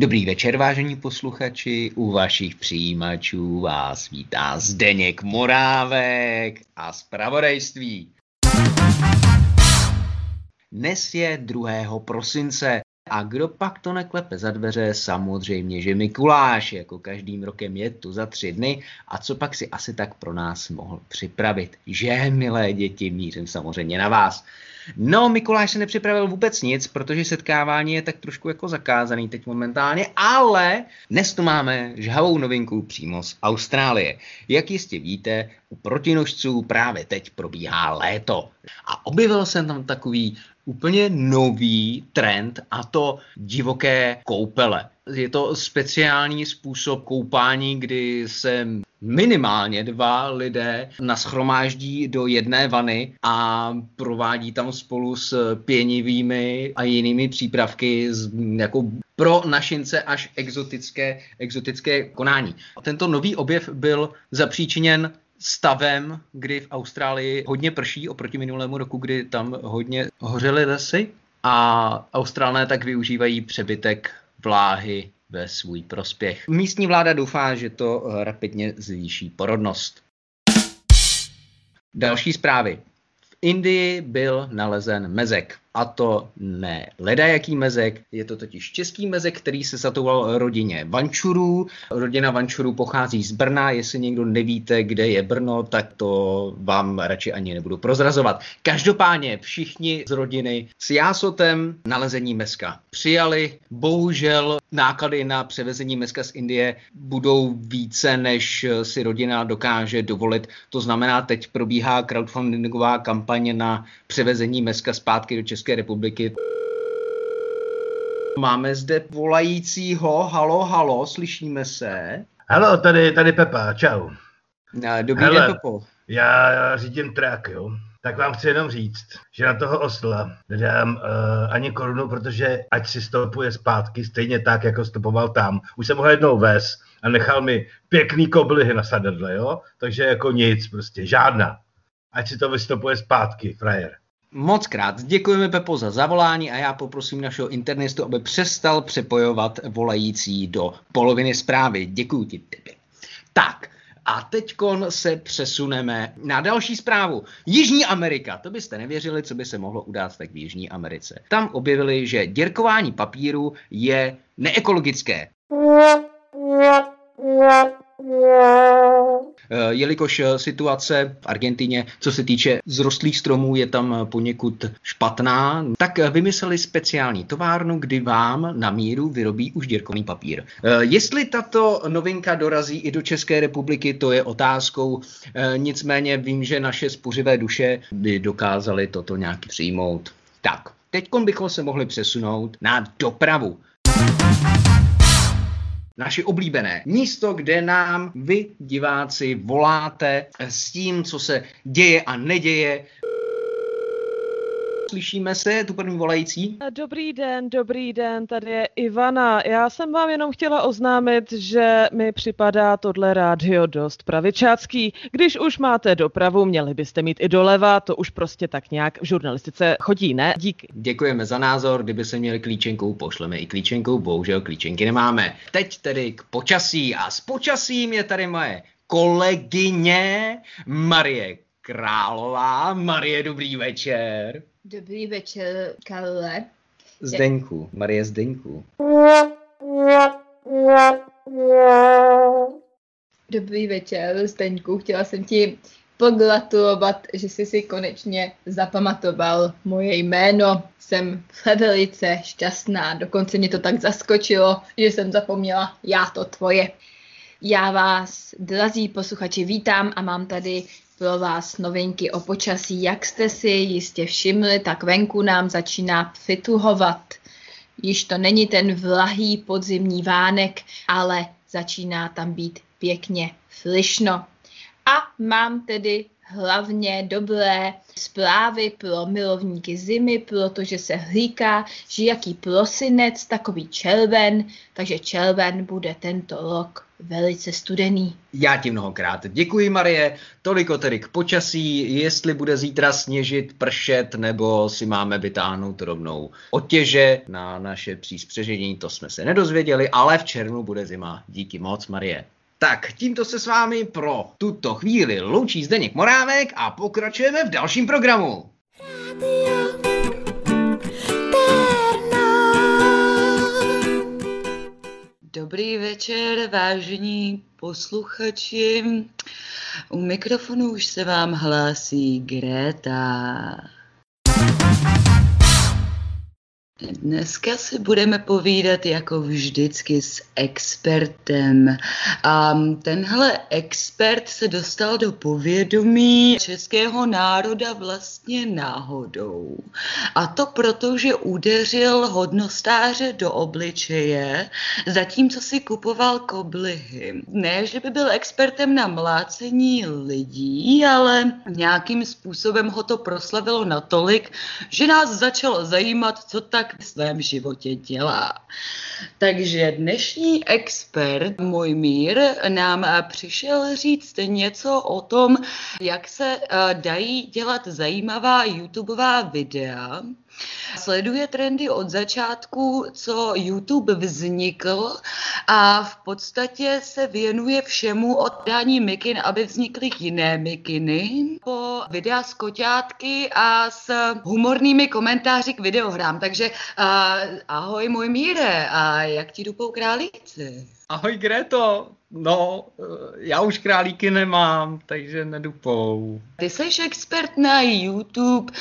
Dobrý večer, vážení posluchači, u vašich přijímačů vás vítá Zdeněk Morávek a zpravodajství. Dnes je 2. prosince a kdo pak to neklepe za dveře? Samozřejmě, že Mikuláš, jako každým rokem je tu za tři dny a co pak si asi tak pro nás mohl připravit. Že, milé děti, mířím samozřejmě na vás. No, Mikuláš se nepřipravil vůbec nic, protože setkávání je tak trošku jako zakázaný teď momentálně, ale dnes tu máme žhavou novinku přímo z Austrálie. Jak jistě víte, u protinožců právě teď probíhá léto. A objevil jsem tam takový úplně nový trend a to divoké koupele. Je to speciální způsob koupání, kdy se minimálně dva lidé naschromáždí do jedné vany a provádí tam spolu s pěnivými a jinými přípravky z, jako pro našince až exotické, exotické konání. Tento nový objev byl zapříčiněn stavem, kdy v Austrálii hodně prší oproti minulému roku, kdy tam hodně hořely lesy a Austrálné tak využívají přebytek vláhy ve svůj prospěch. Místní vláda doufá, že to rapidně zvýší porodnost. Další zprávy. V Indii byl nalezen mezek. A to ne ledajaký mezek, je to totiž český mezek, který se zatoval rodině Vančurů. Rodina Vančurů pochází z Brna, jestli někdo nevíte, kde je Brno, tak to vám radši ani nebudu prozrazovat. Každopádně všichni z rodiny s jásotem nalezení meska přijali. Bohužel náklady na převezení meska z Indie budou více, než si rodina dokáže dovolit. To znamená, teď probíhá crowdfundingová kampaně na převezení meska zpátky do České České republiky. Máme zde volajícího, halo, halo, slyšíme se? Halo, tady, tady Pepa, čau. Dobrý Hele, den, Pepo. Já, já řídím trak, jo. Tak vám chci jenom říct, že na toho osla nedám uh, ani korunu, protože ať si stopuje zpátky stejně tak, jako stopoval tam. Už jsem ho jednou vez a nechal mi pěkný koblihy na sadadle, jo? Takže jako nic, prostě žádná. Ať si to vystopuje zpátky, frajer. Moc krát děkujeme Pepo za zavolání a já poprosím našeho internetu, aby přestal přepojovat volající do poloviny zprávy. Děkuji ti, typy. Tak, a teď se přesuneme na další zprávu. Jižní Amerika. To byste nevěřili, co by se mohlo udát tak v Jižní Americe. Tam objevili, že děrkování papíru je neekologické. Eh, jelikož eh, situace v Argentině, co se týče zrostlých stromů, je tam eh, poněkud špatná, tak vymysleli speciální továrnu, kdy vám na míru vyrobí už děrkový papír. Jestli tato novinka dorazí i do České republiky, to je otázkou. Nicméně vím, že naše spuřivé duše by dokázaly toto nějak přijmout. Tak, teď bychom se mohli přesunout na dopravu naše oblíbené místo, kde nám vy, diváci, voláte s tím, co se děje a neděje slyšíme se, tu první volající. Dobrý den, dobrý den, tady je Ivana. Já jsem vám jenom chtěla oznámit, že mi připadá tohle rádio dost pravičácký. Když už máte dopravu, měli byste mít i doleva, to už prostě tak nějak v žurnalistice chodí, ne? Díky. Děkujeme za názor, kdyby se měli klíčenkou, pošleme i klíčenkou, bohužel klíčenky nemáme. Teď tedy k počasí a s počasím je tady moje kolegyně Marie Králová. Marie, dobrý večer. Dobrý večer, Karle. Zdeňku, Marie Zdeňku. Dobrý večer, Zdeňku. Chtěla jsem ti pogratulovat, že jsi si konečně zapamatoval moje jméno. Jsem velice šťastná, dokonce mě to tak zaskočilo, že jsem zapomněla já to tvoje. Já vás, drazí posluchači, vítám a mám tady pro vás novinky o počasí. Jak jste si jistě všimli, tak venku nám začíná přituhovat. Již to není ten vlahý podzimní vánek, ale začíná tam být pěkně flišno. A mám tedy hlavně dobré zprávy pro milovníky zimy, protože se hlíká, že jaký prosinec, takový červen, takže červen bude tento rok velice studený. Já ti mnohokrát děkuji, Marie. Toliko tedy k počasí, jestli bude zítra sněžit, pršet, nebo si máme vytáhnout rovnou otěže na naše příspřežení, to jsme se nedozvěděli, ale v červnu bude zima. Díky moc, Marie. Tak, tímto se s vámi pro tuto chvíli loučí Zdeněk Morávek a pokračujeme v dalším programu. Dobrý večer, vážení posluchači. U mikrofonu už se vám hlásí Greta. Dneska si budeme povídat jako vždycky s expertem. A tenhle expert se dostal do povědomí českého národa vlastně náhodou. A to proto, že udeřil hodnostáře do obličeje, zatímco si kupoval koblihy. Ne, že by byl expertem na mlácení lidí, ale nějakým způsobem ho to proslavilo natolik, že nás začalo zajímat, co tak v svém životě dělá. Takže dnešní expert, můj mír, nám přišel říct něco o tom, jak se eh, dají dělat zajímavá YouTubeová videa, Sleduje trendy od začátku, co YouTube vznikl a v podstatě se věnuje všemu od dání mikin, aby vznikly jiné mikiny, po videa z koťátky a s humornými komentáři k videohrám. Takže uh, ahoj můj míre, a jak ti dupou králíci? Ahoj Greto, no, já už králíky nemám, takže nedupou. Ty jsi expert na YouTube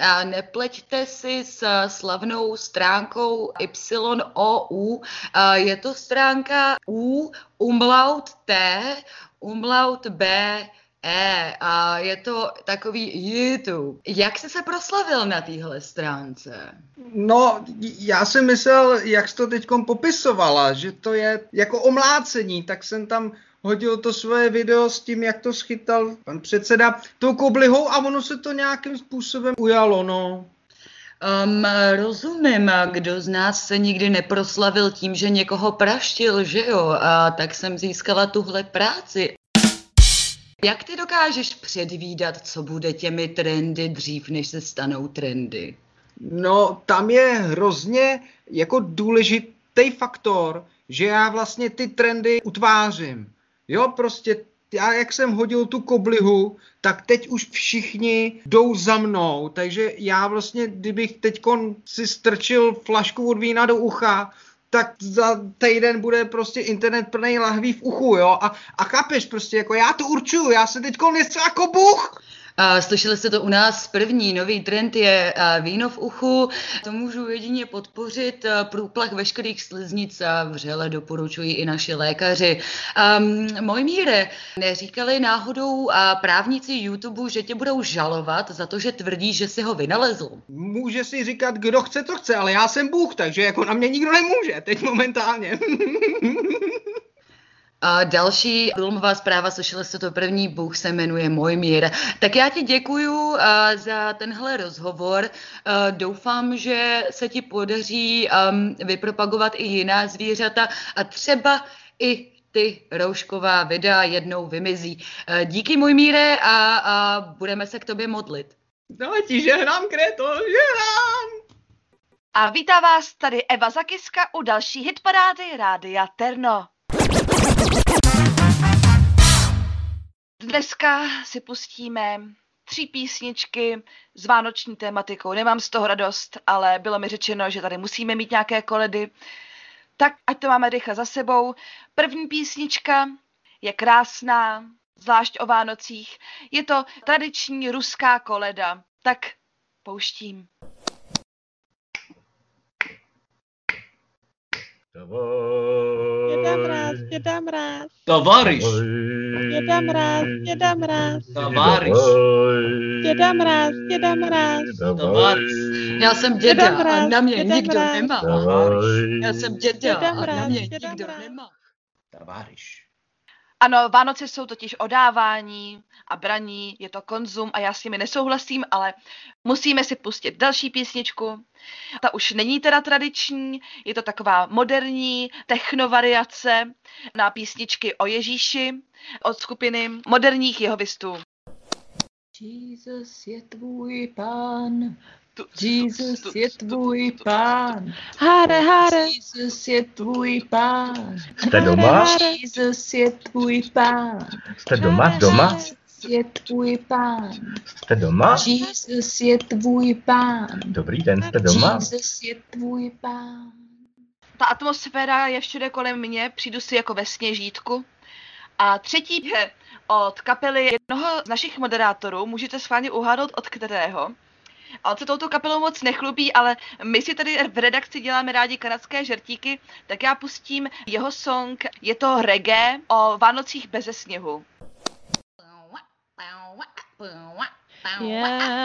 a nepleťte si s slavnou stránkou YOU. Je to stránka U, umlaut T, umlaut B, E a je to takový YouTube. Jak jsi se proslavil na téhle stránce? No, já jsem myslel, jak jsi to teď popisovala, že to je jako omlácení, tak jsem tam hodil to svoje video s tím, jak to schytal pan předseda tou koblihou a ono se to nějakým způsobem ujalo, no. Um, rozumím, kdo z nás se nikdy neproslavil tím, že někoho praštil, že jo? A tak jsem získala tuhle práci. Jak ty dokážeš předvídat, co bude těmi trendy dřív, než se stanou trendy? No, tam je hrozně jako důležitý faktor, že já vlastně ty trendy utvářím. Jo, prostě já jak jsem hodil tu koblihu, tak teď už všichni jdou za mnou, takže já vlastně, kdybych teď si strčil flašku od vína do ucha, tak za týden bude prostě internet plný lahví v uchu, jo, a, a chápeš prostě, jako já to určuju, já se teď něco jako Bůh, slyšeli jste to u nás první, nový trend je víno v uchu. To můžu jedině podpořit. Průplach veškerých sliznic a vřele doporučují i naši lékaři. Um, můj míre, neříkali náhodou a právníci YouTube, že tě budou žalovat za to, že tvrdí, že si ho vynalezl? Může si říkat, kdo chce, to chce, ale já jsem Bůh, takže jako na mě nikdo nemůže, teď momentálně. A další filmová zpráva, slyšeli jste to první, Bůh se jmenuje Mojmír. Tak já ti děkuju uh, za tenhle rozhovor. Uh, doufám, že se ti podaří um, vypropagovat i jiná zvířata a třeba i ty roušková videa jednou vymizí. Uh, díky můj míre a, a budeme se k tobě modlit. No ti žehnám, Kreto, žehnám! A vítá vás tady Eva Zakiska u další hitparády Rádia Terno. Dneska si pustíme tři písničky s vánoční tématikou. Nemám z toho radost, ale bylo mi řečeno, že tady musíme mít nějaké koledy. Tak ať to máme rychle za sebou. První písnička je krásná, zvlášť o Vánocích. Je to tradiční ruská koleda. Tak pouštím. Děda mráz, děda mráz. Tovariš. Děda mráz, děda mráz. Tovariš. Děda mráz, děda mráz. Tovariš. Já jsem děda, Děda mráz, a na mě děda nikdo mráz. nemá. Já jsem děda, Děda a na mě děda nikdo mráz. nemá. Tovariš. Ano, Vánoce jsou totiž odávání a braní, je to konzum a já s nimi nesouhlasím, ale musíme si pustit další písničku. Ta už není teda tradiční, je to taková moderní technovariace na písničky o Ježíši od skupiny moderních jehovistů. Jesus je tvůj pán, Jesus je tvůj pán. Hare, hare. Jesus je tvůj pán. Jste doma? Jesus je tvůj pán. Jste doma? Doma? Je tvůj pán. Jste doma? Jesus je tvůj pán. Dobrý den, jste doma? Jesus je tvůj pán. Ta atmosféra je všude kolem mě, přijdu si jako ve sněžítku. A třetí je od kapely jednoho z našich moderátorů, můžete schválně uhádnout od kterého. A on se touto kapelou moc nechlubí, ale my si tady v redakci děláme rádi kanadské žertíky, tak já pustím jeho song, je to reggae o Vánocích beze sněhu. Yeah,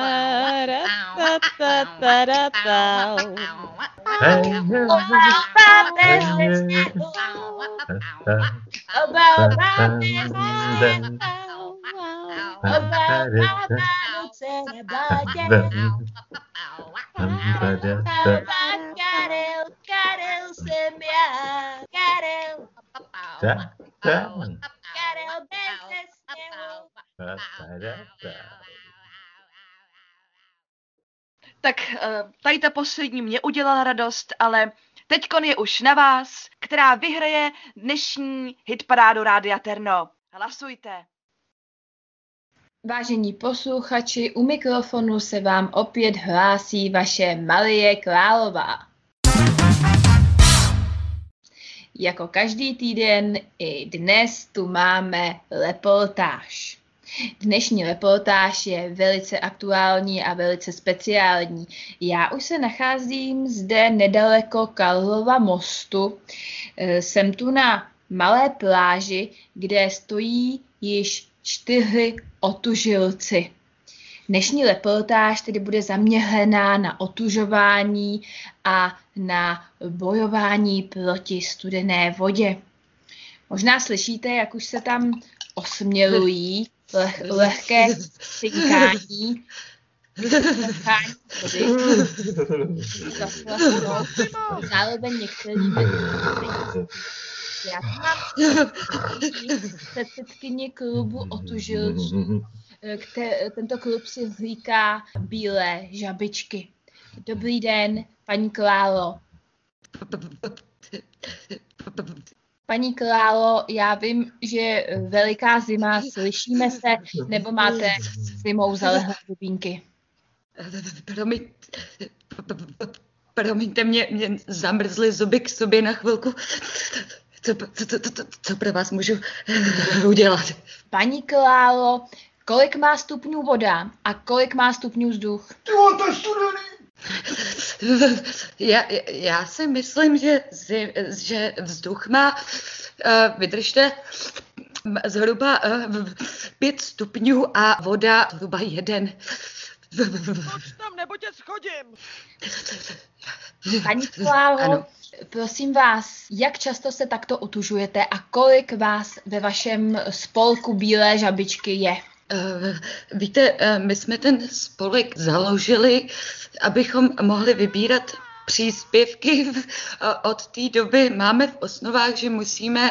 Tak eh, tady ta poslední mě udělala radost, ale teďkon je už na vás, která vyhraje dnešní hitparádu Rádia Terno. Hlasujte. Vážení posluchači, u mikrofonu se vám opět hlásí vaše Marie Králová. Jako každý týden i dnes tu máme reportáž. Dnešní reportáž je velice aktuální a velice speciální. Já už se nacházím zde nedaleko Karlova mostu. E, Jsem tu na malé pláži, kde stojí již čtyři otužilci. Dnešní reportáž tedy bude zaměřená na otužování a na bojování proti studené vodě. Možná slyšíte, jak už se tam osmělují leh, lehké cinkání. Zároveň někteří já mám předsedkyně klubu otužilců. Kte, tento klub si říká Bílé žabičky. Dobrý den, paní Klálo. Paní Klálo, já vím, že je veliká zima, slyšíme se, nebo máte zimou zalehlé dubínky? Promiň, promiňte, mě, mě zamrzly zuby k sobě na chvilku. Co, co, co, co, co pro vás můžu udělat? Paní Klálo, kolik má stupňů voda a kolik má stupňů vzduch? Já, já si myslím, že, že vzduch má, uh, vydržte, zhruba uh, pět stupňů a voda zhruba jeden. Tam, nebo tě schodím. Paní Klálo, Ano. Prosím vás, jak často se takto otužujete a kolik vás ve vašem spolku Bílé žabičky je? Uh, víte, uh, my jsme ten spolek založili, abychom mohli vybírat příspěvky. Uh, Od té doby máme v osnovách, že musíme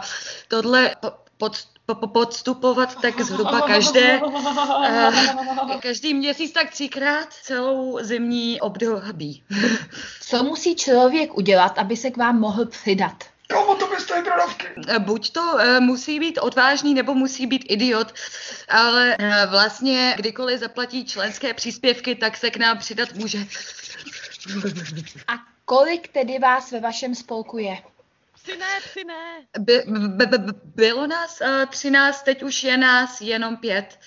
tohle po- pod, po- po- podstupovat tak zhruba každé, uh, každý měsíc tak třikrát celou zimní období. Co musí člověk udělat, aby se k vám mohl přidat? Eh, Buď to uh, musí být odvážný, nebo musí být idiot, ale uh, vlastně kdykoliv zaplatí členské příspěvky, tak se k nám přidat může. A kolik tedy vás ve vašem spolku je? Psi ne, psi ne. By, by, by, by- bylo nás uh, 13, teď už je nás jenom pět.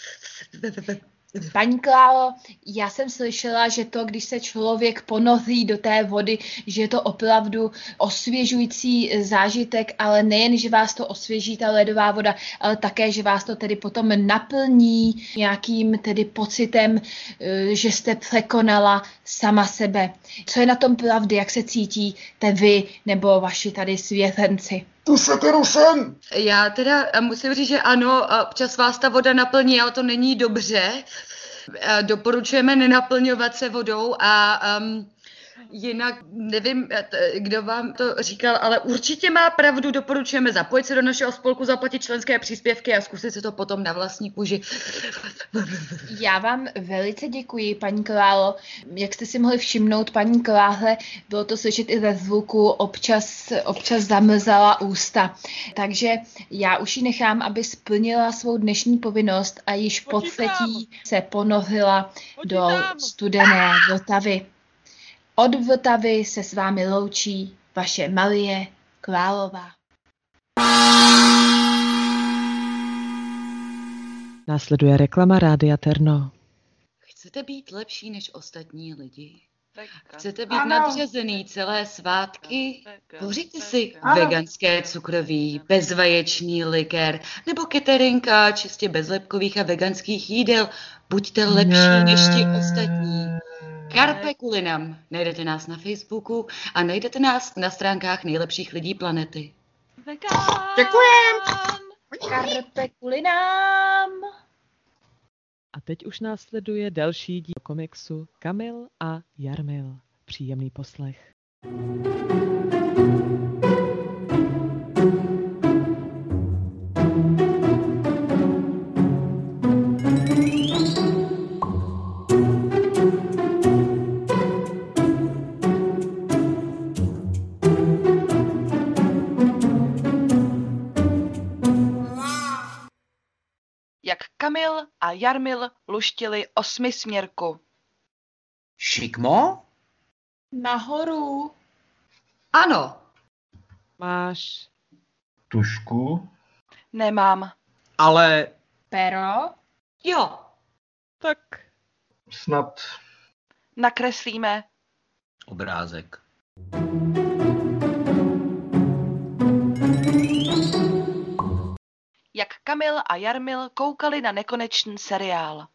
Klálo, já jsem slyšela, že to, když se člověk ponoří do té vody, že je to opravdu osvěžující zážitek, ale nejen, že vás to osvěží ta ledová voda, ale také, že vás to tedy potom naplní nějakým tedy pocitem, eh, že jste překonala sama sebe. Co je na tom pravdy, jak se cítíte vy nebo vaši tady svěřenci? Tu sekeru sem! Já teda musím říct, že ano, občas vás ta voda naplní, ale to není dobře. Doporučujeme nenaplňovat se vodou a um, Jinak nevím, eh, kdo vám to říkal, ale určitě má pravdu. Doporučujeme zapojit se do našeho spolku, zaplatit členské příspěvky a zkusit se to potom na vlastní kůži. Já vám velice děkuji, paní Klálo. Jak jste si mohli všimnout, paní Kláhle, bylo to slyšet i ve zvuku, občas, občas zamrzala ústa. Takže já už ji nechám, aby splnila svou dnešní povinnost a již podsetí se ponořila do studené Vltavy. Od Vltavy se s vámi loučí vaše Marie Králová. Následuje reklama Rádia Terno. Chcete být lepší než ostatní lidi? Chcete být ano. nadřazený celé svátky? Pořiďte si ano. veganské cukroví, bezvaječný likér nebo keterinka čistě bez lepkových a veganských jídel. Buďte lepší než ti ostatní. Carpe Culinam. Najdete nás na Facebooku a najdete nás na stránkách nejlepších lidí planety. Děkujem. Carpe Culinam. A teď už následuje další díl komiksu Kamil a Jarmil. Příjemný poslech. Kamil a Jarmil luštili osmisměrku. Šikmo? Nahoru. Ano. Máš. Tušku? Nemám. Ale... Pero? Jo. Tak. Snad. Nakreslíme. Obrázek. jak Kamil a Jarmil koukali na nekonečný seriál.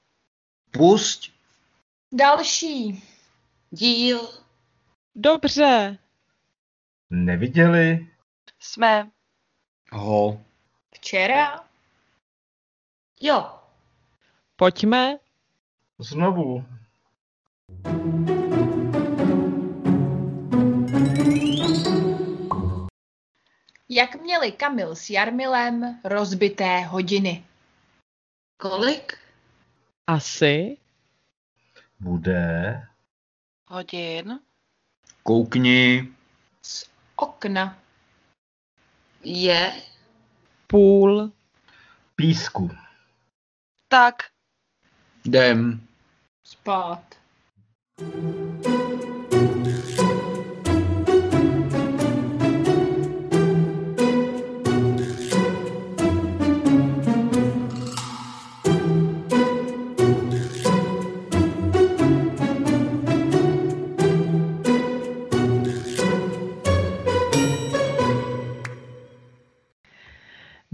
Pusť. Další. Díl. Dobře. Neviděli? Jsme. Ho. Včera? Jo. Pojďme. Znovu. Jak měli Kamil s Jarmilem rozbité hodiny? Kolik? Asi. Bude. Hodin. Koukni. Z okna. Je. Půl. Písku. Tak. Jdem. Spát.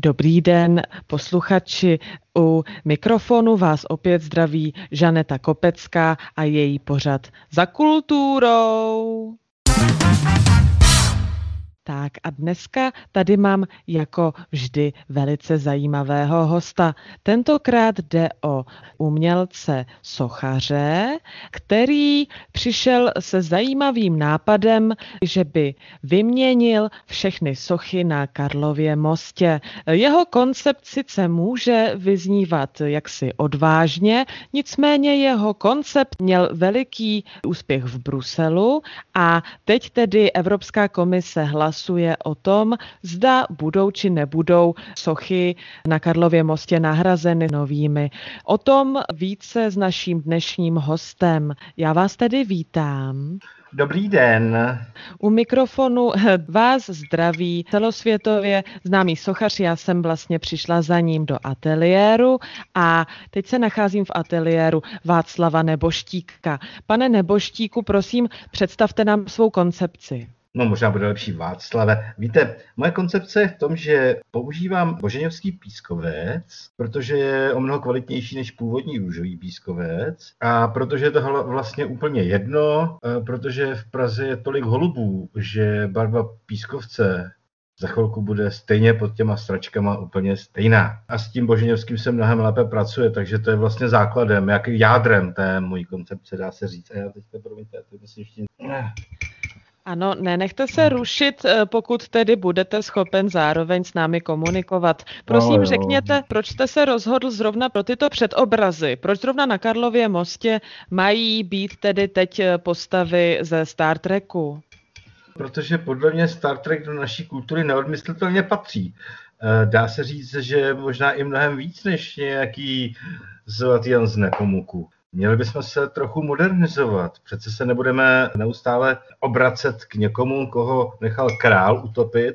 Dobrý den, posluchači. U mikrofonu vás opět zdraví Žaneta Kopecká a její pořad za kulturou. Tak a dneska tady mám jako vždy velice zajímavého hosta. Tentokrát jde o umělce sochaře, který přišel se zajímavým nápadem, že by vyměnil všechny sochy na Karlově mostě. Jeho koncept sice může vyznívat jaksi odvážně, nicméně jeho koncept měl veliký úspěch v Bruselu a teď tedy Evropská komise hlasuje hlasuje o tom, zda budou či nebudou sochy na Karlově mostě nahrazeny novými. O tom více s naším dnešním hostem. Já vás tedy vítám. Dobrý den. U mikrofonu vás zdraví celosvětově známý sochař. Já jsem vlastně přišla za ním do ateliéru a teď se nacházím v ateliéru Václava Neboštíka. Pane Neboštíku, prosím, představte nám svou koncepci. No možná bude lepší Václave. Víte, moje koncepce je v tom, že používám boženovský pískovec, protože je o mnoho kvalitnější než původní růžový pískovec a protože je to vlastně úplně jedno, protože v Praze je tolik holubů, že barva pískovce za chvilku bude stejně pod těma stračkama úplně stejná. A s tím Boženěvským se mnohem lépe pracuje, takže to je vlastně základem, jak jádrem té mojí koncepce, dá se říct. A já teď to promiňte, to myslím ještě... Ano, nenechte se rušit, eh, pokud tedy budete schopen zároveň s námi komunikovat. Prosím, No, řekněte, proč jste se rozhodl zrovna pro tyto předobrazy? Proč zrovna na Karlově mostě mají být tedy teď eh, postavy ze Star Treku? Protože podle mě Star Trek do naší kultury neodmyslitelně patří. Eh, Dá se říct, že možná i mnohem víc než nějaký zlatý Jan z Nepomuku. Měli bychom se trochu modernizovat. Přece se nebudeme neustále obracet k někomu, koho nechal král utopit.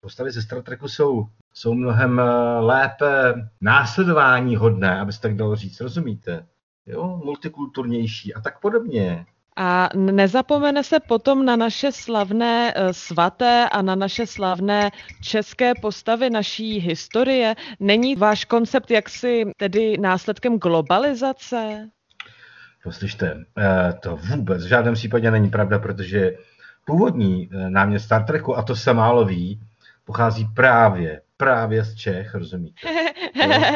Postavy ze Star Treku jsou, jsou mnohem eh, lépe následování hodné, aby se tak dalo říct, rozumíte? Jo, multikulturnější a tak podobně. A nezapomene se potom na naše slavné eh, svaté a na naše slavné české postavy naší historie? Není váš koncept jaksi tedy následkem globalizace? Poslyšte, eh, to vůbec v žádném případě není pravda, protože původní eh, námět Star Treku, a to se málo ví, pochází právě, právě z Čech, rozumíte?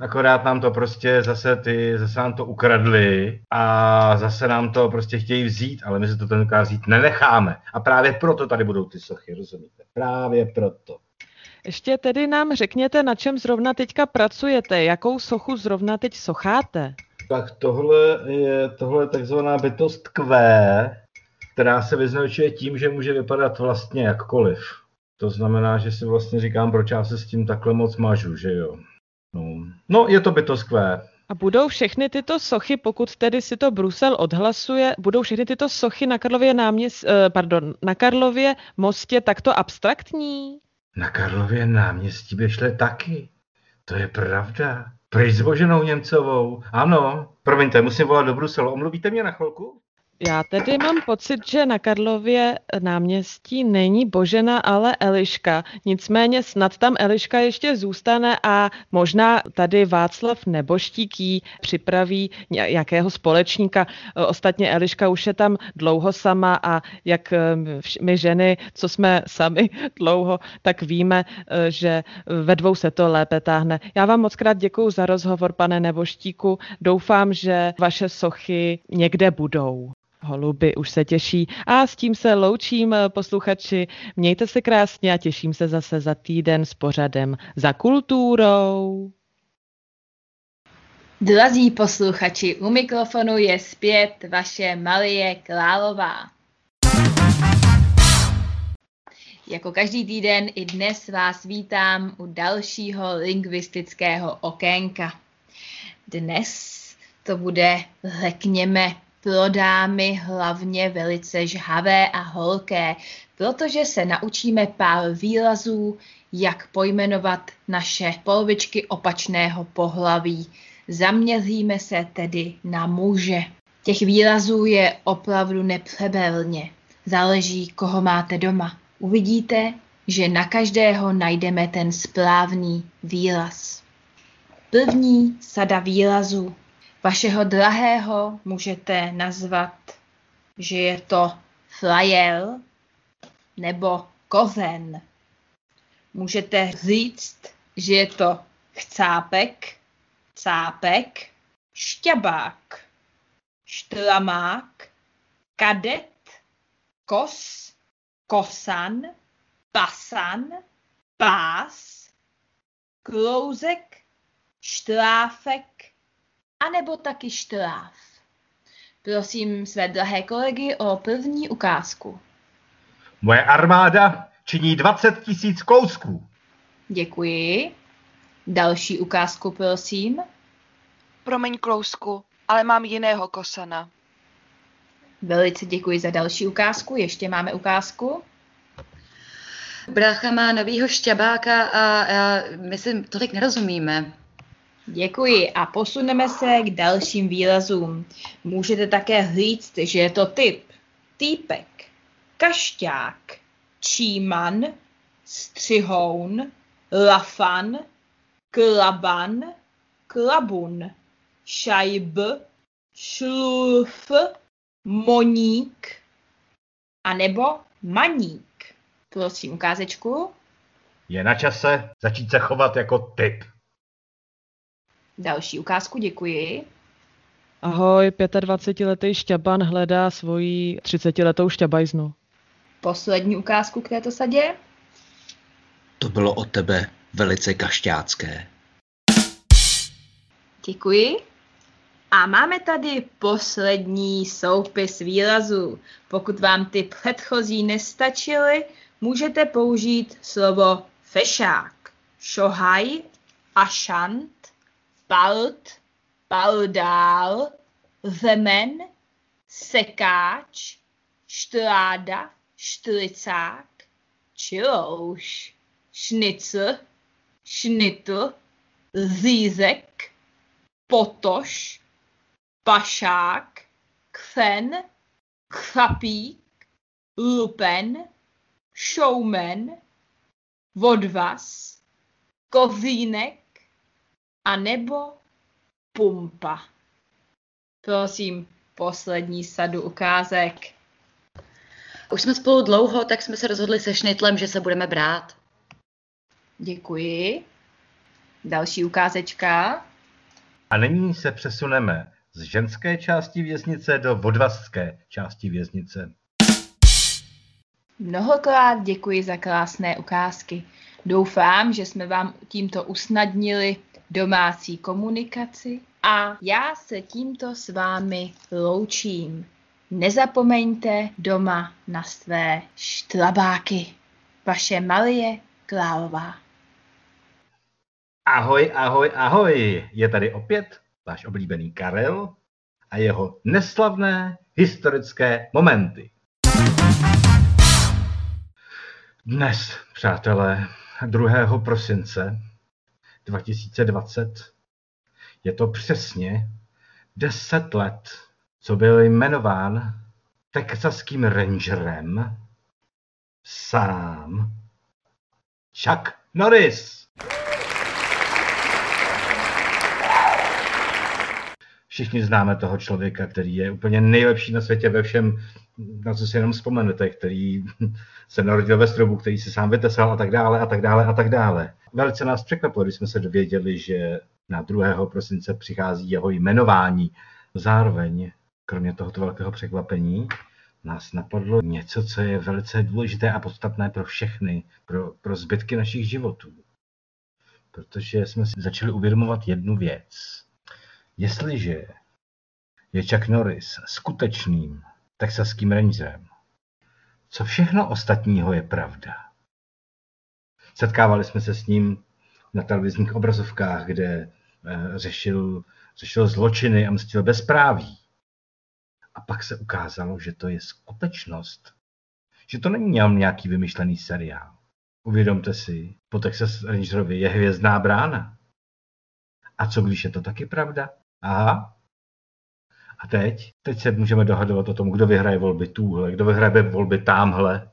Akorát nám to prostě zase ty, zase nám to ukradli a zase nám to prostě chtějí vzít, ale my se to tenkrát vzít nenecháme. A právě proto tady budou ty sochy, rozumíte? Právě proto. Ještě tedy nám řekněte, na čem zrovna teďka pracujete, jakou sochu zrovna teď socháte. Tak tohle je, tohle je takzvaná bytost Q, která se vyznačuje tím, že může vypadat vlastně jakkoliv. To znamená, že si vlastně říkám, proč já se s tím takhle moc mažu, že jo. No, no je to bytost Q. A budou všechny tyto sochy, pokud tedy si to Brusel odhlasuje, budou všechny tyto sochy na Karlově náměst, eh, pardon, na Karlově mostě takto abstraktní? Na Karlově náměstí by šly taky. To je pravda. Pryč s Boženou Němcovou. Ano. Promiňte, musím volat do Bruselu. Omluvíte mě na chvilku? Já tedy mám pocit, že na Karlově náměstí není Božena, ale Eliška. Nicméně snad tam Eliška ještě zůstane a možná tady Václav Neboštík jí připraví nějakého společníka. Ostatně Eliška už je tam dlouho sama a jak vš- my ženy, co jsme sami dlouho, tak víme, eh, že ve dvou se to lépe táhne. Já vám moc krát děkuji za rozhovor, pane Neboštíku. Doufám, že vaše sochy někde budou. Holuby už se těší a s tím se loučím eh, posluchači. Mějte se krásně a těším se zase za týden s pořadem za kulturou. Drazí posluchači, u mikrofonu je zpět vaše Marie Králová. Jako každý týden i dnes vás vítám u dalšího lingvistického okénka. Dnes to bude, řekněme, pro dámy hlavně velice žhavé a holké, protože se naučíme pár výrazů, jak pojmenovat naše polovičky opačného pohlaví. Zaměříme se tedy na muže. Těch výrazů je opravdu nepřeberně. Záleží, koho máte doma. Uvidíte, že na každého najdeme ten správný výraz. První sada výrazů. Vašeho drahého můžete nazvat, že je to flajel nebo kořen. Můžete říct, že je to chcápek, cápek, šťabák, štramák, kadet, kos, kosan, pasan, pás, klouzek, štráfek, anebo taky štráf. Prosím své drahé kolegy o první ukázku. Moje armáda činí 20 tisíc kousků. Děkuji. Další ukázku, prosím. Promiň klousku, ale mám jiného kosana. Velice děkuji za další ukázku. Ještě máme ukázku. Brácha má novýho šťabáka a, a my si tolik nerozumíme. Děkuji a posuneme se k dalším výrazům. Můžete také říct, že je to typ, týpek, kašťák, číman, střihoun, lafan, klaban, klabun, šajb, šluf, moník, anebo maník. Prosím ukázečku. Je na čase začít se chovat jako typ. Další ukázku, děkuji. Ahoj, 25-letý šťaban hledá svoji 30-letou šťabajznu. Poslední ukázku k této sadě. To bylo od tebe velice kašťácké. Děkuji. A máme tady poslední soupis výrazů. Pokud vám ty předchozí nestačily, můžete použít slovo fešák, šohaj, ašant, palt, paldál, zemen, sekáč, štráda, štricák, čilouš, šnicl, šnitl, zízek, potoš, pašák, kfen, chrapík, lupen, showman, vodvas, kozínek a nebo pumpa. Prosím, poslední sadu ukázek. Už jsme spolu dlouho, tak jsme se rozhodli se šnitlem, že se budeme brát. Děkuji. Další ukázečka. A nyní se přesuneme z ženské části věznice do vodvazské části věznice. Mnohokrát děkuji za krásné ukázky. Doufám, že jsme vám tímto usnadnili domácí komunikaci a já se tímto s vámi loučím. Nezapomeňte doma na své štrabáky. Vaše Marie Králová. Ahoj, ahoj, ahoj! Je tady opět váš oblíbený Karel a jeho neslavné historické momenty. Dnes, přátelé, 2. prosince 2020 je to přesně 10 let, co byl jmenován texaským rangerem sám Chuck Norris. Všichni známe toho člověka, který je úplně nejlepší na světě ve všem, na co si jenom vzpomenete, který se narodil ve strobu, který si sám vytesal a tak dále a tak dále a tak dále. Velice nás překvapilo, když jsme se dověděli, že na 2. prosince přichází jeho jmenování. Zároveň, kromě tohoto velkého překvapení, nás napadlo něco, co je velice důležité a podstatné pro všechny, pro, pro zbytky našich životů. Protože jsme si začali uvědomovat jednu věc. Jestliže je Chuck Norris skutečným texaským rangerem, co všechno ostatního je pravda? Setkávali jsme se s ním na televizních obrazovkách, kde eh, řešil, řešil zločiny a mstil bezpráví. A pak se ukázalo, že to je skutečnost. Že to není nějaký vymyšlený seriál. Uvědomte si, po Texas Rangerovi je hvězdná brána. A co když je to taky pravda? Aha. A teď? Teď se můžeme dohadovat o tom, kdo vyhraje volby tuhle, kdo vyhraje volby tamhle.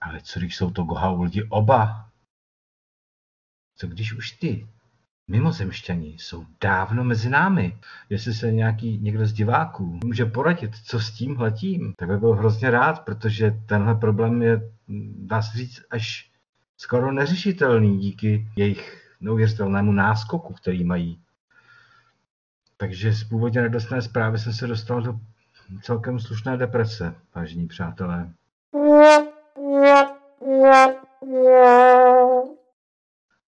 Ale co když jsou to lidi oba? Co když už ty mimozemšťani jsou dávno mezi námi? Jestli se nějaký někdo z diváků může poradit, co s tím letím, tak by byl hrozně rád, protože tenhle problém je, dá se říct, až skoro neřešitelný díky jejich neuvěřitelnému náskoku, který mají. Takže z původně radostné zprávy jsem se dostal do celkem slušné deprese, vážení přátelé.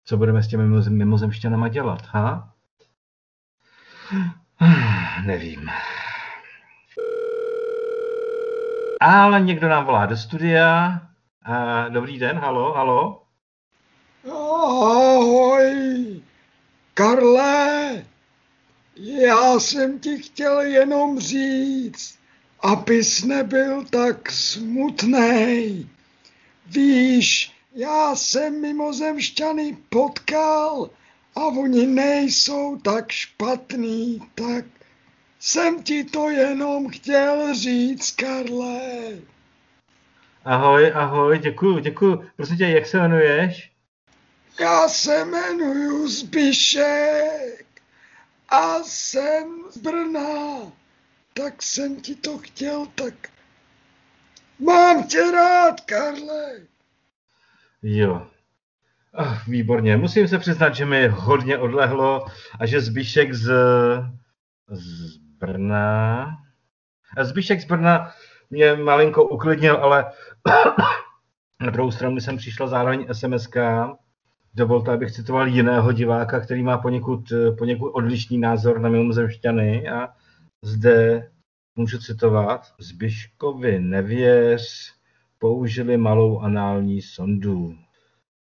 Co budeme s těmi mimozemšťanama dělat, ha? Nevím. Ale někdo nám volá do studia. Dobrý den, halo, halo. Ahoj, Karle, já jsem ti chtěl jenom říct, abys nebyl tak smutný. Víš, já jsem mimozemšťany potkal a oni nejsou tak špatný, tak jsem ti to jenom chtěl říct, Karle. Ahoj, ahoj, děkuju, děkuju. Prosím tě, jak se jmenuješ? Já se jmenuju Zbišek a jsem z Brna. Tak jsem ti to chtěl, tak mám tě rád, Karle. Jo. Oh, výborně. Musím se přiznat, že mi hodně odlehlo a že Zbíšek z, z Brna... Zbíšek z Brna mě malinko uklidnil, ale na druhou stranu jsem přišla zároveň sms Dovolte, abych citoval jiného diváka, který má poněkud, poněkud odlišný názor na mimozemšťany a zde můžu citovat. Zbyškovi nevěř, použili malou anální sondu.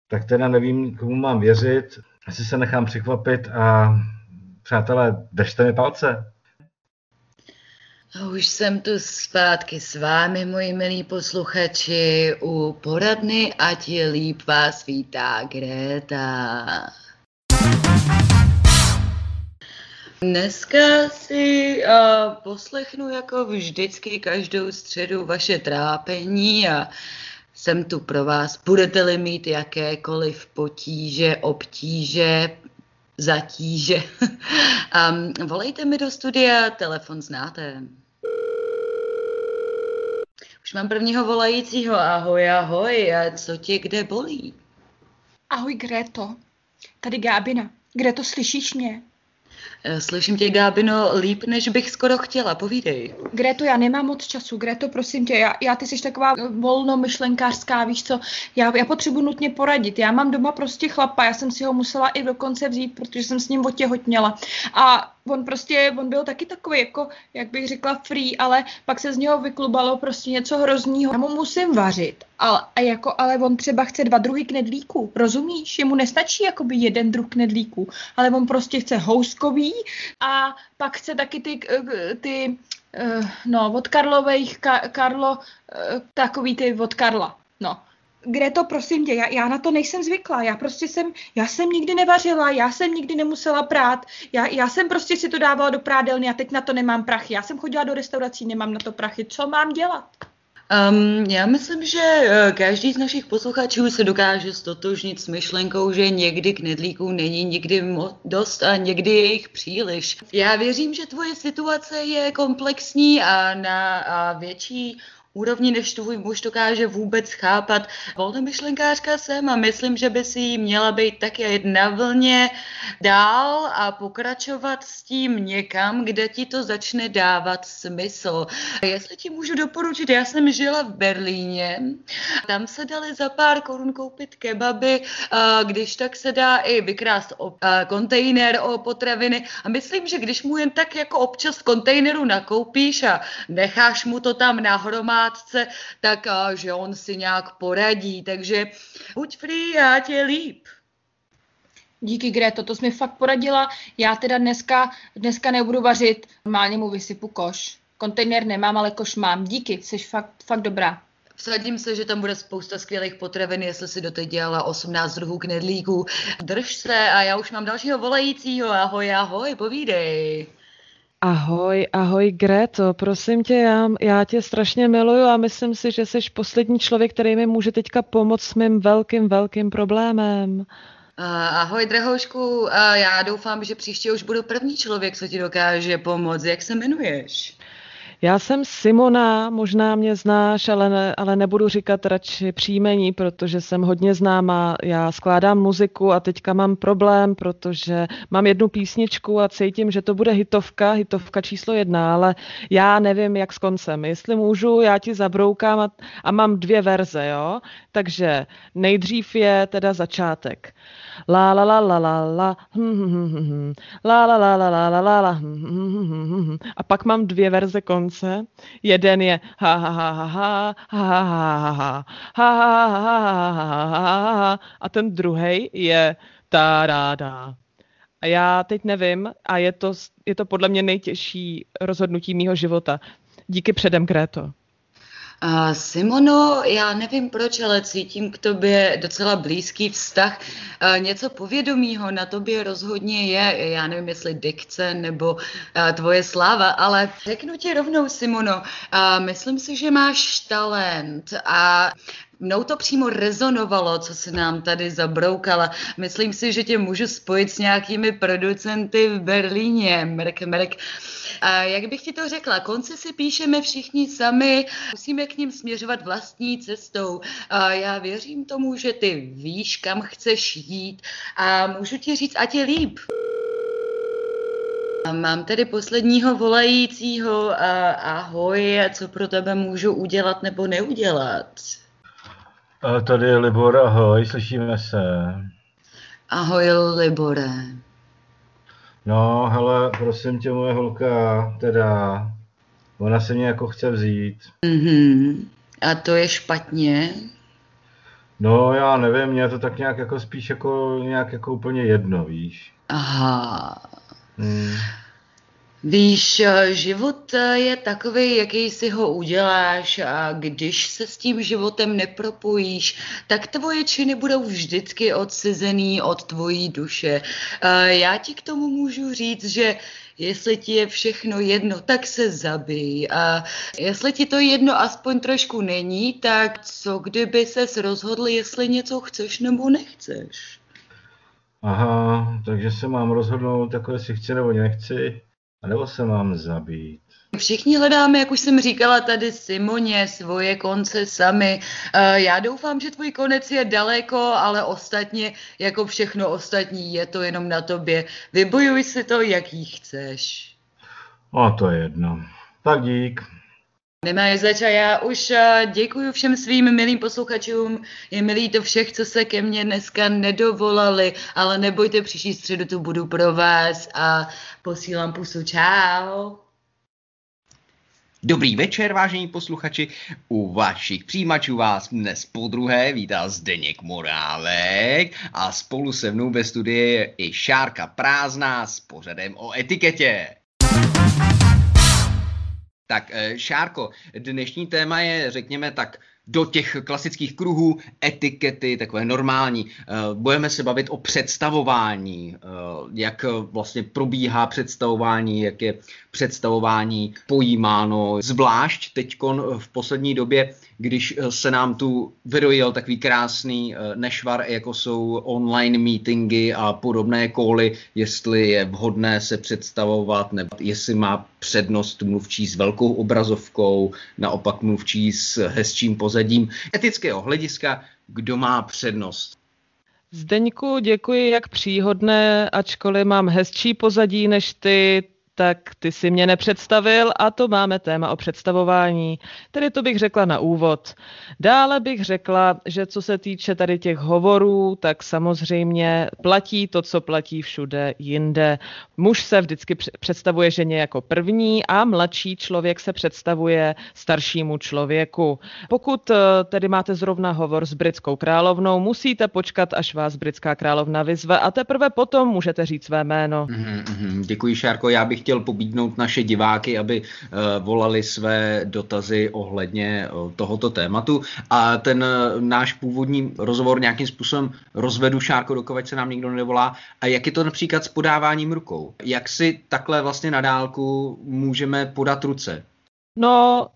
Tak teda nevím, komu mám věřit, asi se nechám překvapit a přátelé, držte mi palce. Už jsem tu zpátky s vámi, moji milí posluchači, u poradny, ať je líp vás vítá Greta. Dneska si uh, poslechnu jako vždycky každou středu vaše trápení a jsem tu pro vás. Budete-li mít jakékoliv potíže, obtíže, zatíže, um, volejte mi do studia, telefon znáte. Už mám prvního volajícího. Ahoj, ahoj, a co tě kde bolí? Ahoj, Greto. Tady Gábina. Greto, slyšíš mě? Eh, slyším tě, Gábino, líp, než bych skoro chtěla. Povídej. Greto, já nemám moc času. Greto, prosím tě, já, já ty jsi taková volnomyšlenkářská, víš co, já, já potřebuji nutně poradit. Já mám doma prostě chlapa, já jsem si ho musela i dokonce vzít, protože jsem s ním otěhotněla. A on prostě, on byl taky takový, jako, jak bych řekla, free, ale pak se z něho vyklubalo prostě něco hroznýho. Já mu musím vařit, ale, a jako, ale on třeba chce dva druhy knedlíků, rozumíš? Jemu nestačí jakoby jeden druh knedlíků, ale on prostě chce houskový a pak chce taky ty, ty no, od Karlových, Karlo, takový ty od Karla, no. Greto, prosím tě, já, já na to nejsem zvyklá, já prostě jsem, já jsem nikdy nevařila, já jsem nikdy nemusela prát, já, já jsem prostě si to dávala do prádelny a teď na to nemám prachy, já jsem chodila do restaurací, nemám na to prachy, co mám dělat? Um, já myslím, že eh, každý z našich posluchačů se dokáže stotožnit s myšlenkou, že někdy knedlíků není nikdy dost a někdy je jich příliš. Já věřím, že tvoje situace je komplexní a na a větší úrovni, než tvůj muž dokáže vůbec chápat. myšlenkářka jsem a myslím, že by si jí měla být taky na vlně dál a pokračovat s tím někam, kde ti to začne dávat smysl. Jestli ti můžu doporučit, já jsem žila v Berlíně, tam se dali za pár korun koupit kebaby, když tak se dá i vykrást kontejner o potraviny a myslím, že když mu jen tak jako občas kontejneru nakoupíš a necháš mu to tam nahromádit, pohádce, tak že on si nějak poradí. Takže buď free a tě líp. Díky, Greto, to jsi mi fakt poradila. Já teda dneska, dneska nebudu vařit, normálně mu vysypu koš. Kontejner nemám, ale koš mám. Díky, jsi fakt, fakt dobrá. Vsadím se, že tam bude spousta skvělých potravin, jestli si doteď dělala 18 druhů knedlíků. Drž se a já už mám dalšího volajícího. Ahoj, ahoj, povídej. Ahoj, ahoj Greto, prosím tě, já, já tě strašně miluju a myslím si, že jsi poslední člověk, který mi může teďka pomoct s mým velkým, velkým problémem. Ahoj, drahoušku, já doufám, že příště už budu první člověk, co ti dokáže pomoct. Jak se jmenuješ? Já jsem Simona, možná mě znáš, ale, ne, ale nebudu říkat radši příjmení, protože jsem hodně známá. Já skládám muziku a teďka mám problém, protože mám jednu písničku a cítím, že to bude hitovka, hitovka číslo jedna, ale já nevím, jak s koncem. Jestli můžu, já ti zabroukám a, a mám dvě verze, jo? Takže nejdřív je teda začátek. La la la la la la la la la la la la la la a pak mám dvě verze konce. Jeden je ha ha ha ha ha ha ha ha ha ha ha a ten druhý je ta da da. A já teď nevím a je to, je to podle mě nejtěžší rozhodnutí mýho života. Díky předem, Gréto. Simono, já nevím proč, ale cítím k tobě docela blízký vztah. Něco povědomího na tobě rozhodně je. Já nevím, jestli dikce nebo tvoje sláva, ale řeknu ti rovnou, Simono, myslím si, že máš talent a Mnou to přímo rezonovalo, co se nám tady zabroukala. Myslím si, že tě můžu spojit s nějakými producenty v Berlíně. Mrk, mrk. A jak bych ti to řekla, konce si píšeme všichni sami, musíme k ním směřovat vlastní cestou. A já věřím tomu, že ty víš, kam chceš jít a můžu ti říct, ať je líp. Mám tady posledního volajícího. A ahoj, co pro tebe můžu udělat nebo neudělat? A tady je Libor, ahoj, slyšíme se. Ahoj, Libore. No, hele, prosím tě, moje holka, teda, ona se mě jako chce vzít. Mhm. A to je špatně? No, já nevím, mě je to tak nějak jako spíš jako nějak jako úplně jedno, víš. Aha. Hmm. Víš, život je takový, jaký si ho uděláš a když se s tím životem nepropojíš, tak tvoje činy budou vždycky odcizený od tvojí duše. Já ti k tomu můžu říct, že jestli ti je všechno jedno, tak se zabij. A jestli ti to jedno aspoň trošku není, tak co kdyby ses rozhodl, jestli něco chceš nebo nechceš? Aha, takže se mám rozhodnout, jako jestli chci nebo nechci, anebo se mám zabít. Všichni hledáme, jak už jsem říkala tady Simoně, svoje konce sami. Eh, Já doufám, že tvůj konec je daleko, ale ostatně, jako všechno ostatní, je to jenom na tobě. Vybojuj si to, jaký chceš. No, to je jedno. Tak dík. Nemáš zač a já už eh, děkuji všem svým milým posluchačům. Je milý to všech, co se ke mně dneska nedovolali, ale nebojte, příští středu tu budu pro vás a posílám pusu. Čau. Dobrý večer, vážení posluchači. U vašich přijímačů vás dnes po druhé vítá Zdeněk Morálek a spolu se mnou ve studii je i Šárka Prázdná s pořadem o etiketě. Tak eh, Šárko, dnešní téma je, řekněme tak, do těch klasických kruhů etikety, takové normální. Eh, Budeme se bavit o představování, eh, jak vlastně probíhá představování, jak je představování pojímáno, zvlášť teď v poslední době, když se nám tu vyrojil takový krásný nešvar, jako jsou online meetingy a podobné koly, jestli je vhodné se představovat, nebo jestli má přednost mluvčí s velkou obrazovkou, naopak mluvčí s hezčím pozadím. Etického hlediska, kdo má přednost? Zdeňku, děkuji, jak příhodné, ačkoliv mám hezčí pozadí než ty, tak ty si mě nepředstavil a to máme téma o představování. Tedy to bych řekla na úvod. Dále bych řekla, že co se týče tady těch hovorů, tak samozřejmě platí to, co platí všude jinde. Muž se vždycky představuje ženě jako první a mladší člověk se představuje staršímu člověku. Pokud eh, tedy máte zrovna hovor s britskou královnou, musíte počkat, až vás britská královna vyzve a teprve potom můžete říct své jméno. Mm-hmm, děkuji, Šárko. Já bych chtěl pobídnout naše diváky, aby uh, volali své dotazy ohledně uh, tohoto tématu. A ten uh, náš původní rozhovor nějakým způsobem rozvedu šárko, dokud se nám nikdo nevolá. A jak je to například s podáváním rukou? Jak si takhle vlastně na dálku můžeme podat ruce? No,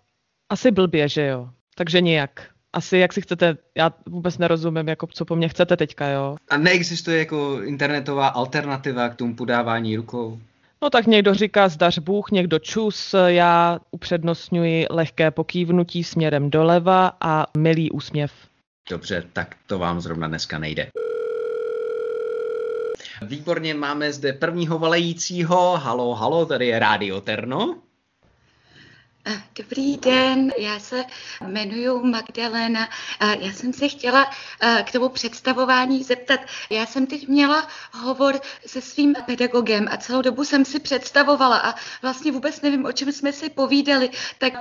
asi blbě, že jo. Takže nijak asi jak si chcete, já vůbec nerozumím, jako co po mně chcete teďka, jo. A neexistuje jako internetová alternativa k tomu podávání rukou? No tak někdo říká zdař Bůh, někdo čus, já upřednostňuji lehké pokývnutí směrem doleva a milý úsměv. Dobře, tak to vám zrovna dneska nejde. Výborně, máme zde prvního valejícího. Halo, halo, tady je Rádio Terno. Dobrý den, já se jmenuji Magdalena. Já jsem se chtěla k tomu představování zeptat. Já jsem teď měla hovor se svým pedagogem a celou dobu jsem si představovala a vlastně vůbec nevím, o čem jsme si povídali. Tak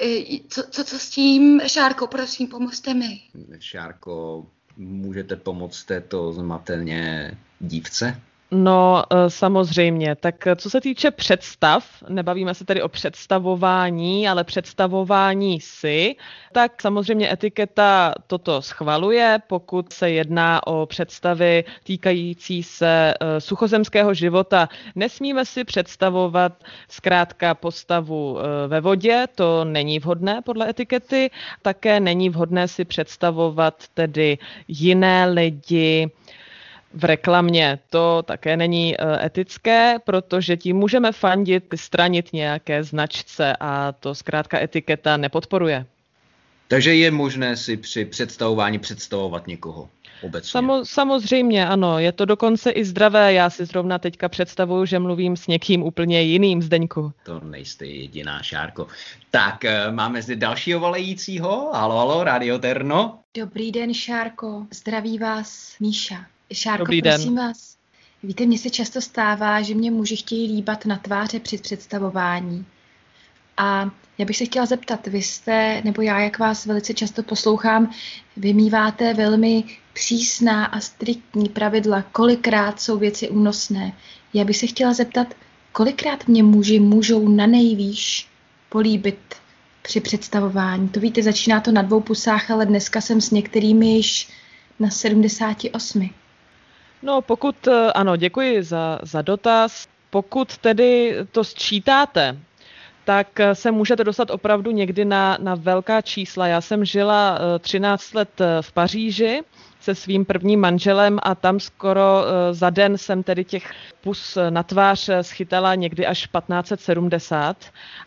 e, co, co, co s tím, Šárko, prosím, pomozte mi. Šárko, můžete pomoct této zmateně dívce? No, eh, samozřejmě. Tak eh, co se týče představ, nebavíme se tady o představování, ale představování si, tak samozřejmě etiketa toto schvaluje, pokud se jedná o představy týkající se eh, suchozemského života. Nesmíme si představovat zkrátka postavu ve vodě, to není vhodné podle etikety. Také není vhodné si představovat tedy jiné lidi, v reklamě. To také není eh, etické, protože tím můžeme fandit, stranit nějaké značce a to zkrátka etiketa nepodporuje. Takže je možné si při představování představovat někoho obecně. Samo, samozřejmě, ano. Je to dokonce i zdravé. Já si zrovna teďka představuju, že mluvím s někým úplně jiným, Zdeňku. To nejste jediná, Šárko. Tak, eh, máme zde dalšího volajícího. Halo, halo, Radio Terno. Dobrý den, Šárko. Zdraví vás Míša. Šárko, Dobrý prosím den. vás. Víte, mně se často stává, že mě muži chtějí líbat na tváře při představování. A já bych se chtěla zeptat, vy jste, nebo já, jak vás velice často poslouchám, vymýváte velmi přísná a striktní pravidla, kolikrát jsou věci únosné. Já bych se chtěla zeptat, kolikrát mě muži můžou na nejvýš políbit při představování. To víte, začíná to na dvou pusách, ale dneska jsem s některými již na 78. No, pokud, eh, ano, děkuji za, za dotaz. Pokud tedy to sčítáte, tak eh, se můžete dostat opravdu někdy na, na velká čísla. Já jsem žila eh, 13 let eh, v Paříži se svým prvním manželem a tam skoro za den jsem tedy těch pus na tvář schytala někdy až 1570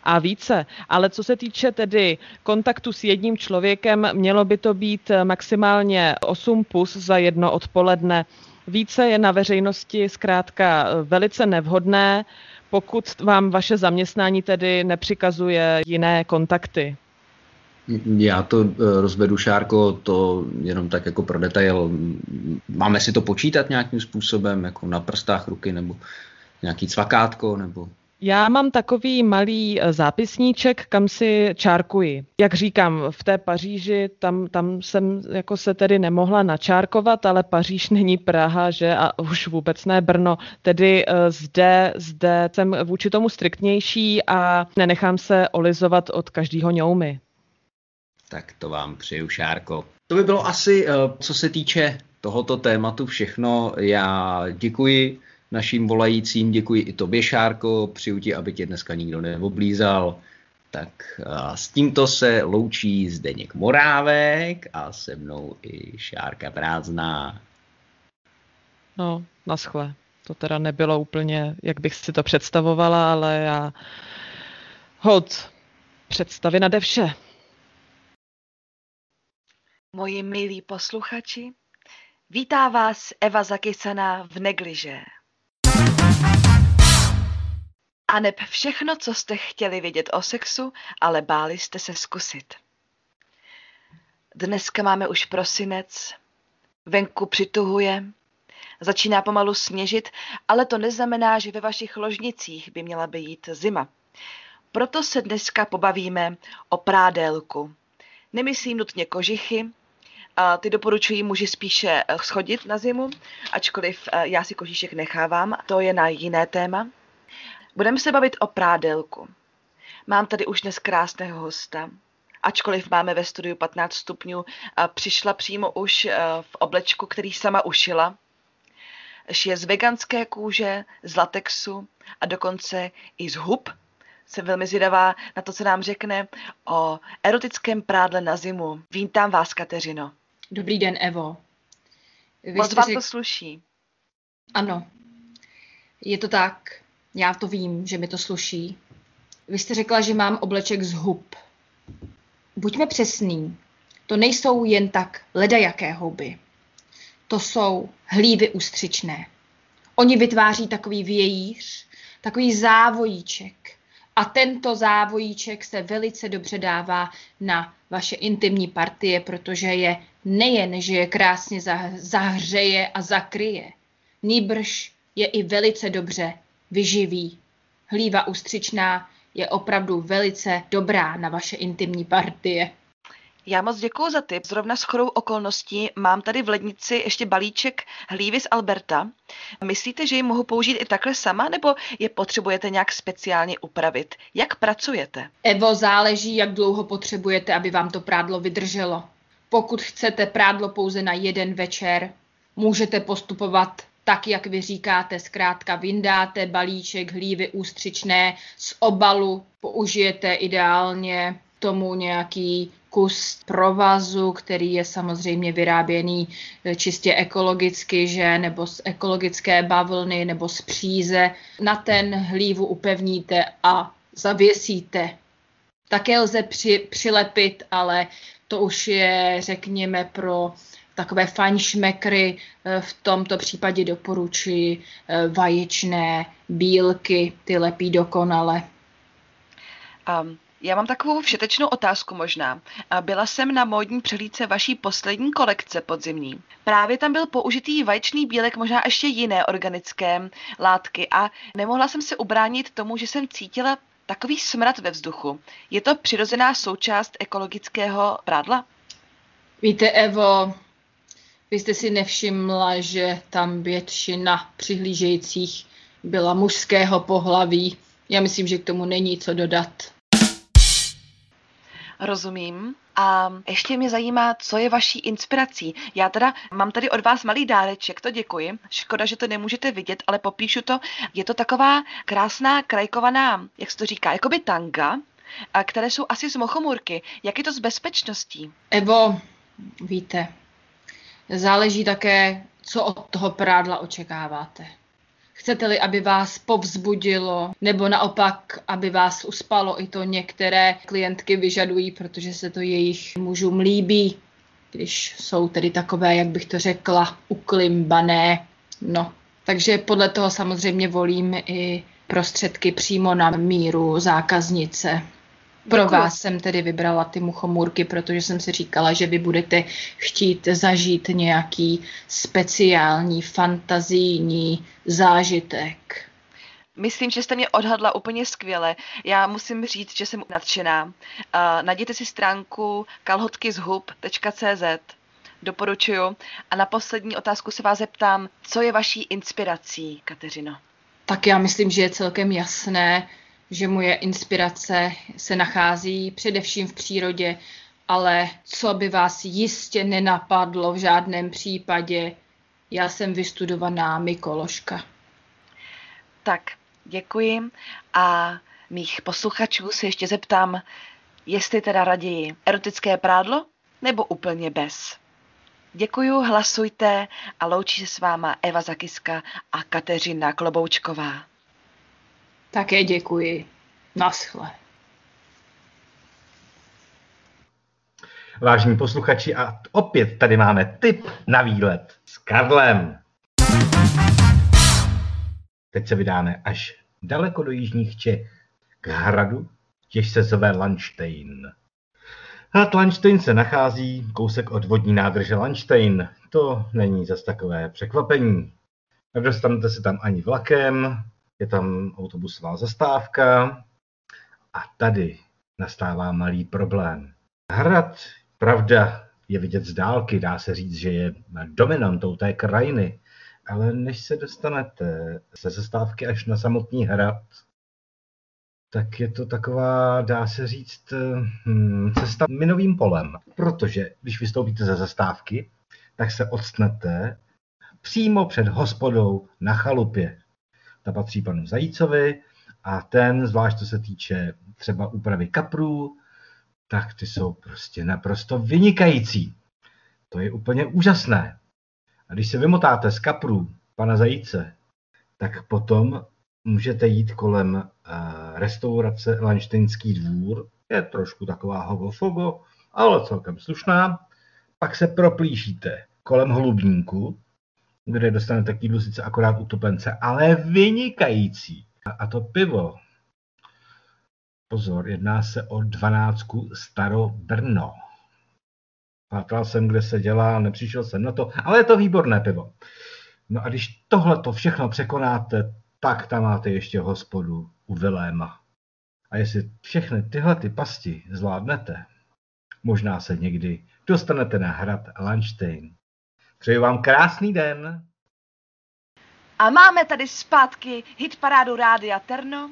a více. Ale co se týče tedy kontaktu s jedním člověkem, mělo by to být maximálně 8 pus za jedno odpoledne. Více je na veřejnosti zkrátka eh, velice nevhodné, pokud vám vaše zaměstnání tedy nepřikazuje jiné kontakty. Já to eh, rozvedu, Šárko, to jenom tak jako pro detail. Máme si to počítat nějakým způsobem, jako na prstách ruky, nebo nějaký cvakátko, nebo... Já mám takový malý eh, zápisníček, kam si čárkuji. Jak říkám, v té Paříži, tam, tam jsem jako se tedy nemohla načárkovat, ale Paříž není Praha, že a už vůbec ne Brno. Tedy eh, zde, zde jsem vůči tomu striktnější a nenechám se olizovat od každého ňoumy. Tak to vám přeju, Šárko. To by bylo asi, eh, co se týče tohoto tématu všechno. Já děkuji našim volajícím, děkuji i tobě, Šárko, přeju ti, aby tě dneska nikdo neoblízal. Tak a s tímto se loučí Zdeněk Morávek a se mnou i Šárka Prázdná. No, naschle. To teda nebylo úplně, jak bych si to představovala, ale já hod představy nade vše. Moji milí posluchači, vítá vás Eva Zakysaná v negliže. A neb všechno, co jste chtěli vědět o sexu, ale báli jste se zkusit. Dneska máme už prosinec, venku přituhuje, začíná pomalu sněžit, ale to neznamená, že ve vašich ložnicích by měla být zima. Proto se dneska pobavíme o prádélku. Nemyslím nutně kožichy, a ty doporučují muži spíše eh, schodit na zimu, ačkoliv eh, já si kožíšek nechávám, to je na jiné téma. Budeme se bavit o prádelku. Mám tady už dnes krásného hosta. Ačkoliv máme ve studiu 15 stupňů, a přišla přímo už eh, v oblečku, který sama ušila. Šije z veganské kůže, z latexu a dokonce i z hub. Jsem velmi zvědavá na to, co nám řekne o erotickém prádle na zimu. Vítám vás, Kateřino. Dobrý den, Evo. Vy Moc vám řek- to sluší. Ano, je to tak. Já to vím, že mi to sluší. Vy jste řekla, že mám obleček z hub. Buďme přesný. To nejsou jen tak ledajaké houby. To jsou hlívy ústřičné. Oni vytváří takový vějíř, takový závojíček. A tento závojíček se velice dobře dává na vaše intimní partie, protože je nejen, že je krásně zah- zahřeje a zakryje, nýbrž je i velice dobře vyživí. Hlíva ústřičná je opravdu velice dobrá na vaše intimní partie. Já moc děkuji za tip. Zrovna s chorou okolností mám tady v lednici ještě balíček hlívy z Alberta. Myslíte, že ji mohu použít i takhle sama, nebo je potřebujete nějak speciálně upravit? Jak pracujete? Evo, záleží, jak dlouho potřebujete, aby vám to prádlo vydrželo. Pokud chcete prádlo pouze na jeden večer, můžete postupovat tak, jak vy říkáte, zkrátka vyndáte balíček hlívy ústřičné z obalu, použijete ideálně tomu nějaký kus provazu, který je samozřejmě vyráběný eh, čistě ekologicky, že, nebo z ekologické bavlny, nebo z příze. Na ten hlívu upevníte a zavěsíte. Také lze při, přilepit, ale to už je, řekněme, pro takové fajnšmekry. Eh, v tomto případě doporučuji eh, vaječné bílky, ty lepí dokonale. Um, já mám takovou všetečnou otázku možná. Byla jsem na módní přehlídce vaší poslední kolekce podzimní. Právě tam byl použitý vaječný bílek, možná ještě jiné organické látky a nemohla jsem se ubránit tomu, že jsem cítila takový smrad ve vzduchu. Je to přirozená součást ekologického prádla? Víte, Evo, vy jste si nevšimla, že tam většina přihlížejících byla mužského pohlaví. Já myslím, že k tomu není co dodat. Rozumím. A ještě mě zajímá, co je vaší inspirací. Já teda mám tady od vás malý dáreček, to děkuji. Škoda, že to nemůžete vidět, ale popíšu to. Je to taková krásná krajkovaná, jak se to říká, jakoby tanga, a které jsou asi z mochomurky. Jak je to s bezpečností? Evo, víte, záleží také, co od toho prádla očekáváte. Chcete-li, aby vás povzbudilo, nebo naopak, aby vás uspalo, i to některé klientky vyžadují, protože se to jejich mužům líbí, když jsou tedy takové, jak bych to řekla, uklimbané. No, takže podle toho samozřejmě volím i prostředky přímo na míru zákaznice. Pro Děkuji. vás jsem tedy vybrala ty muchomůrky, protože jsem si říkala, že vy budete chtít zažít nějaký speciální fantazijní zážitek. Myslím, že jste mě odhadla úplně skvěle. Já musím říct, že jsem nadšená. Uh, najděte si stránku kalhotkizhub.cz. Doporučuju. A na poslední otázku se vás zeptám, co je vaší inspirací, Kateřino? Tak já myslím, že je celkem jasné, že moje inspirace se nachází především v přírodě, ale co by vás jistě nenapadlo v žádném případě, já jsem vystudovaná mykoložka. Tak, děkuji a mých posluchačů se ještě zeptám, jestli teda raději erotické prádlo nebo úplně bez. Děkuju, hlasujte a loučí se s váma Eva Zakiska a Kateřina Kloboučková. Také děkuji. Naschle. Vážení posluchači, a opět tady máme tip na výlet s Karlem. Teď se vydáme až daleko do jižních Čech k hradu, těž se zve Lanštejn. Hrad Lanštejn se nachází kousek od vodní nádrže Lanštejn. To není zas takové překvapení. Nedostanete se tam ani vlakem, je tam autobusová zastávka a tady nastává malý problém. Hrad, pravda, je vidět z dálky, dá se říct, že je dominantou té krajiny, ale než se dostanete ze zastávky až na samotný hrad, tak je to taková, dá se říct, hmm, cesta minovým polem. Protože když vystoupíte ze zastávky, tak se odstnete přímo před hospodou na chalupě. Ta patří panu Zajícovi a ten, zvlášť co se týče třeba úpravy kaprů, tak ty jsou prostě naprosto vynikající. To je úplně úžasné. A když se vymotáte z kaprů pana Zajíce, tak potom můžete jít kolem uh, restaurace Lanštejnský dvůr. Je trošku taková hogofogo, ale celkem slušná. Pak se proplížíte kolem Hlubníku, kde dostanete k jídlu sice akorát utopence, ale vynikající. A to pivo, pozor, jedná se o dvanáctku Staro Brno. Pátral jsem, kde se dělá, nepřišel jsem na to, ale je to výborné pivo. No a když tohle to všechno překonáte, tak tam máte ještě hospodu u Viléma. A jestli všechny tyhle ty pasti zvládnete, možná se někdy dostanete na hrad Lanštejn. Přeji vám krásný den. A máme tady zpátky hitparádu Rádia Terno.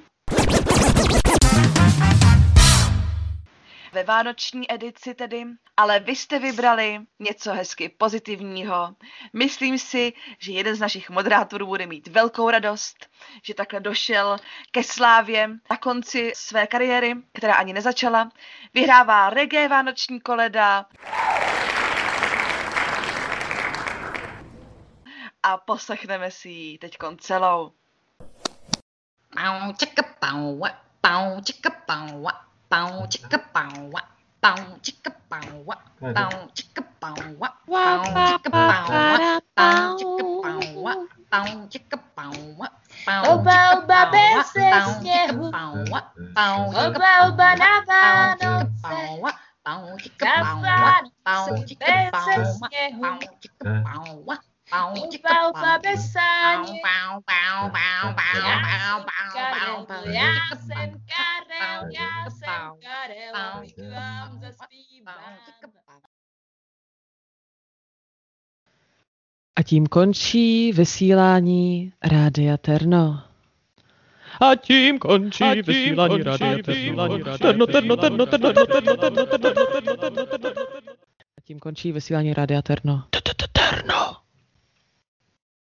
Ve vánoční edici tedy, ale vy jste vybrali něco hezky pozitivního. Myslím si, že jeden z našich moderátorů bude mít velkou radost, že takhle došel ke slávě na konci své kariéry, která ani nezačala. Vyhrává reggae vánoční koleda. a poslechneme si ji teď celou. Oba, oba, bez sněhu. Oba, oba, na Vánoce. Na bez sněhu. Já jsem Karel, já jsem bow, Karel, bow, abych chicka, vám bow, zaspíval. bow, chicka, bow. A tím končí vysílání Rádia Terno. A tím končí vysílání Rádia Terno. Terno, terno, terno, terno, terno, terno, terno, terno, terno, terno, terno. A tím končí vysílání Rádia Terno. Terno.